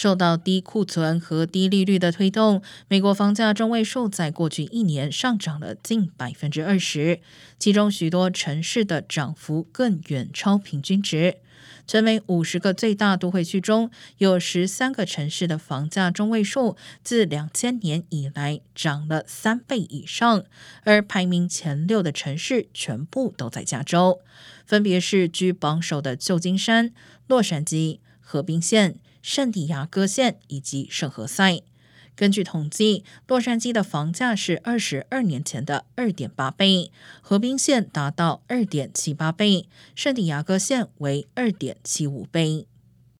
受到低库存和低利率的推动，美国房价中位数在过去一年上涨了近百分之二十，其中许多城市的涨幅更远超平均值。成为五十个最大都会区中，有十三个城市的房价中位数自两千年以来涨了三倍以上，而排名前六的城市全部都在加州，分别是居榜首的旧金山、洛杉矶、河滨县、圣地亚哥县以及圣何塞。根据统计，洛杉矶的房价是二十二年前的二点八倍，河滨县达到二点七八倍，圣地亚哥县为二点七五倍。